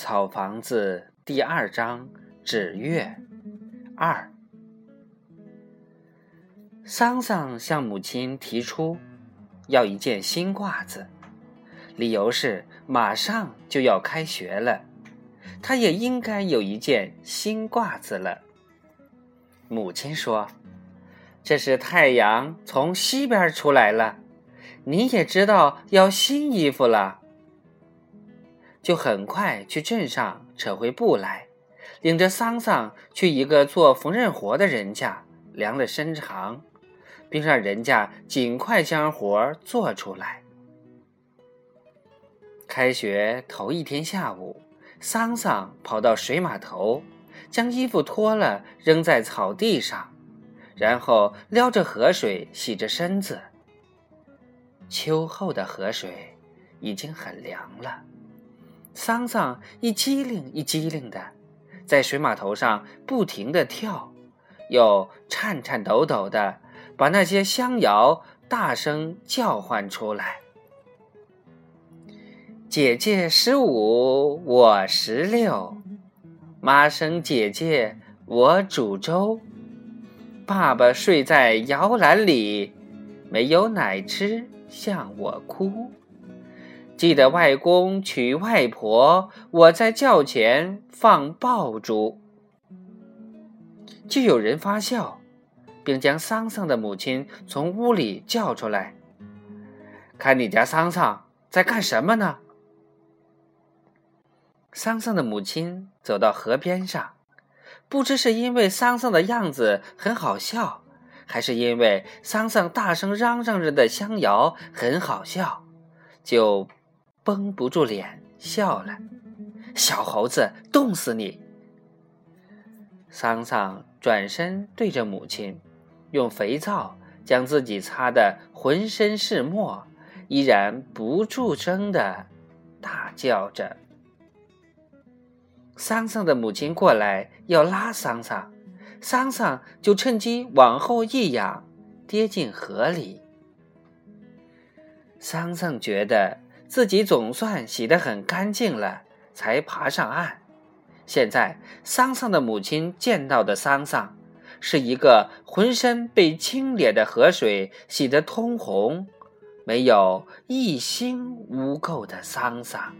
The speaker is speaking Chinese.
草房子第二章纸月二。桑桑向母亲提出要一件新褂子，理由是马上就要开学了，他也应该有一件新褂子了。母亲说：“这是太阳从西边出来了，你也知道要新衣服了。”就很快去镇上扯回布来，领着桑桑去一个做缝纫活的人家量了身长，并让人家尽快将活做出来。开学头一天下午，桑桑跑到水码头，将衣服脱了扔在草地上，然后撩着河水洗着身子。秋后的河水已经很凉了。桑桑一激灵一激灵的，在水码头上不停的跳，又颤颤抖抖的把那些香谣大声叫唤出来。姐姐十五，我十六，妈生姐姐我煮粥，爸爸睡在摇篮里，没有奶吃向我哭。记得外公娶外婆，我在轿前放爆竹。就有人发笑，并将桑桑的母亲从屋里叫出来，看你家桑桑在干什么呢？桑桑的母亲走到河边上，不知是因为桑桑的样子很好笑，还是因为桑桑大声嚷嚷着的香谣很好笑，就。绷不住脸笑了，小猴子，冻死你！桑桑转身对着母亲，用肥皂将自己擦得浑身是沫，依然不住声的大叫着。桑桑的母亲过来要拉桑桑，桑桑就趁机往后一仰，跌进河里。桑桑觉得。自己总算洗得很干净了，才爬上岸。现在，桑桑的母亲见到的桑桑，是一个浑身被清冽的河水洗得通红、没有一星污垢的桑桑。